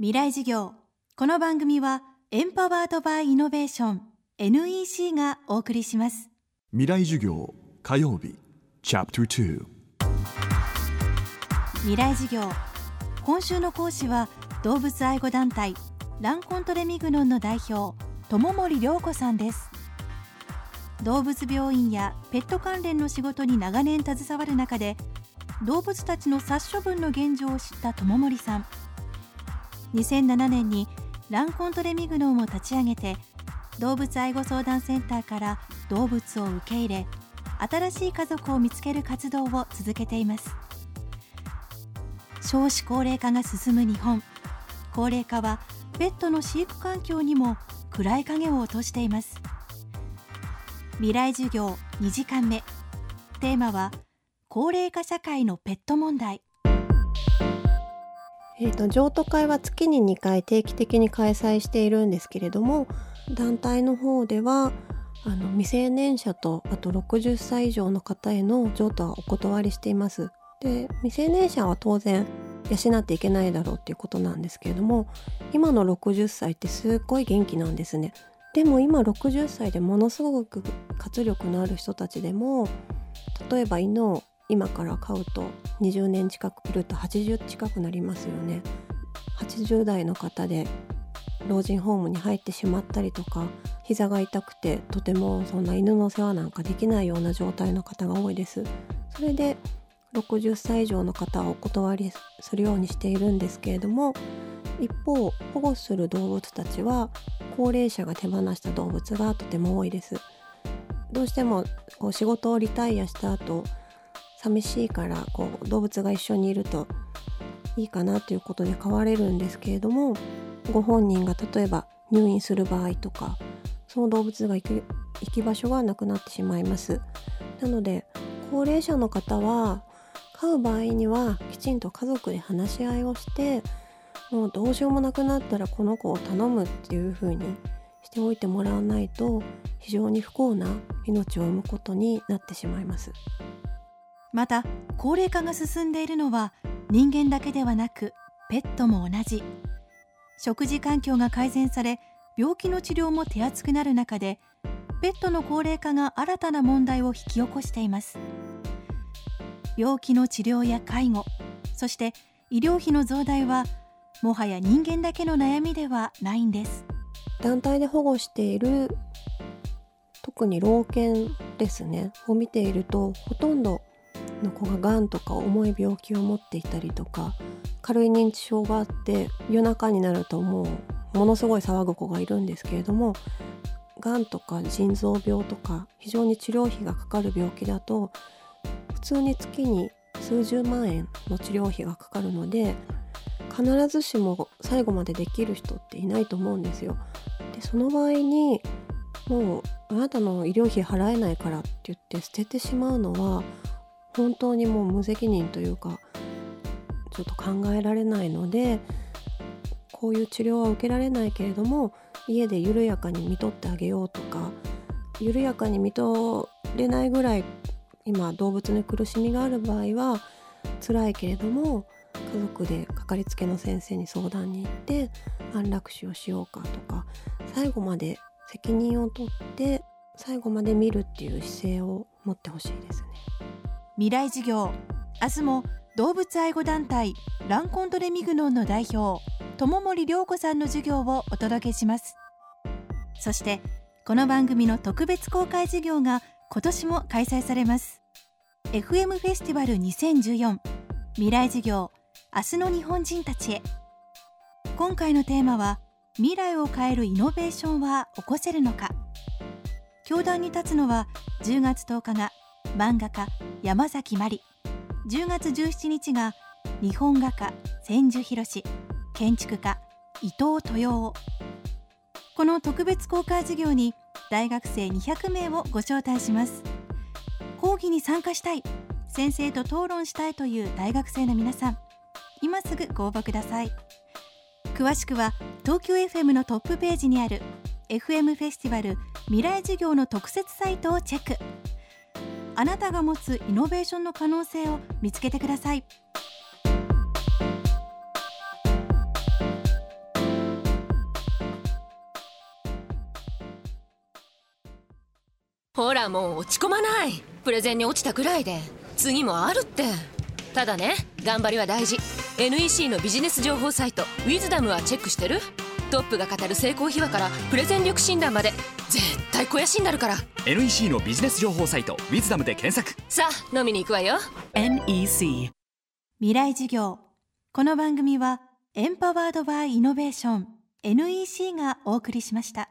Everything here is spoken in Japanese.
未来事業。この番組はエンパワードバイイノベーション NEC がお送りします。未来授業火曜日チャプター未来事業。今週の講師は動物愛護団体ランコントレミグノンの代表友森良子さんです。動物病院やペット関連の仕事に長年携わる中で動物たちの殺処分の現状を知った友森さん2007年にランコントレミグノンを立ち上げて動物愛護相談センターから動物を受け入れ新しい家族を見つける活動を続けています。少子高齢化が進む日本高齢化はペットの飼育環境にも暗い影を落としています。未来授業2時間目。テーマは高齢化社会のペット問題。えーと、譲渡会は月に2回定期的に開催しているんですけれども団体の方ではあの未成年者とあと60歳以上の方への譲渡はお断りしています。で未成年者は当然養っていけないだろうっていうことなんですけれども今の60歳ってすっごい元気なんですね。でも今60歳でものすごく活力のある人たちでも例えば犬を今から買うと20年近くいると80近くなりますよね。80代の方で老人ホームに入ってしまったりとか膝が痛くてとてもそんな犬の世話なんかできないような状態の方が多いです。それで60歳以上の方はお断りするようにしているんですけれども一方保護する動物たちは高齢者が手放した動物がとても多いです。どうしてもこう仕事をリタイアした後寂しいからこう動物が一緒にいるといいかなということで飼われるんですけれどもご本人が例えば入院する場合とかその動物が行く行き場所がなくなってしまいます。なので高齢者の方は飼う場合にはきちんと家族で話し合いをしてもうどうしようもなくなったらこの子を頼むっていう風にしておいてもらわないと非常に不幸な命を産むことになってしまいます。また高齢化が進んでいるのは人間だけではなくペットも同じ。食事環境が改善され病気の治療も手厚くなる中でペットの高齢化が新たな問題を引き起こしています。病気の治療や介護そして医療費の増大はもはや人間だけの悩みではないんです。団体で保護している特に老犬ですねを見ているとほとんどの子ががんとか重い病気を持っていたりとか軽い認知症があって夜中になるともうものすごい騒ぐ子がいるんですけれどもがんとか腎臓病とか非常に治療費がかかる病気だと普通に月に数十万円の治療費がかかるので必ずしも最後までできる人っていないと思うんですよ。でその場合にもうあなたの医療費払えないからって言って捨ててしまうのは本当にもう無責任というかちょっと考えられないのでこういう治療は受けられないけれども家で緩やかに見とってあげようとか緩やかに見とれないぐらい今動物に苦しみがある場合は辛いけれども家族でかかりつけの先生に相談に行って安楽死をしようかとか最後まで責任を取って最後まで見るっていう姿勢を持ってほしいですね。未来事業。明日も動物愛護団体ランコントレミグノンの代表友森良子さんの授業をお届けします。そしてこの番組の特別公開授業が今年も開催されます。FM フェスティバル2014未来事業明日の日本人たちへ。今回のテーマは未来を変えるイノベーションは起こせるのか。教壇に立つのは10月10日が漫画家山崎真理。10月17日が日本画家千住博。建築家伊藤豊夫。この特別公開授業に大学生200名をご招待します。講義に参加したい。先生と討論したいという大学生の皆さん。今すぐご応募ください。詳しくは東京 FM のトップページにある FM フェスティバル未来授業の特設サイトをチェック。あなたが持つイノベーションの可能性を見つけてください。ほらもう落ち込まない。プレゼンに落ちたくらいで。次もあるって。ただね頑張りは大事。NEC のビジネス情報サイト「ウィズダムはチェックしてる？トップが語る成功秘話からプレゼン力診断まで。絶対肥やしになるから。NEC のビジネス情報サイト「ウィズダムで検索。さあ飲みに行くわよ。NEC 未来授業。この番組はエンパワードバイイノベーション NEC がお送りしました